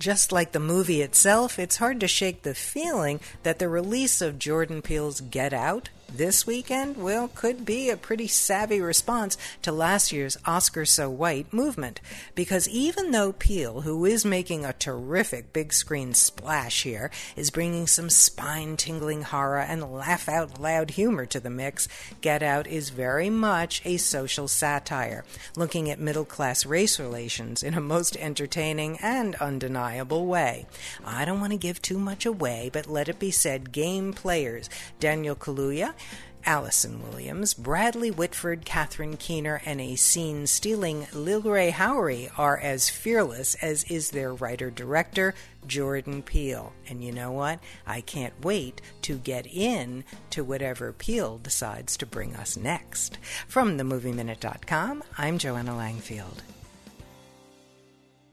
Just like the movie itself, it's hard to shake the feeling that the release of Jordan Peele's Get Out this weekend, well, could be a pretty savvy response to last year's Oscar So White movement. Because even though Peele, who is making a terrific big screen splash here, is bringing some spine tingling horror and laugh out loud humor to the mix, Get Out is very much a social satire, looking at middle class race relations in a most entertaining and undeniable way. I don't want to give too much away, but let it be said game players Daniel Kaluuya, Allison Williams, Bradley Whitford, Catherine Keener, and a scene stealing Lil Rel Howery are as fearless as is their writer director, Jordan Peele. And you know what? I can't wait to get in to whatever Peele decides to bring us next. From themovieminute.com, I'm Joanna Langfield.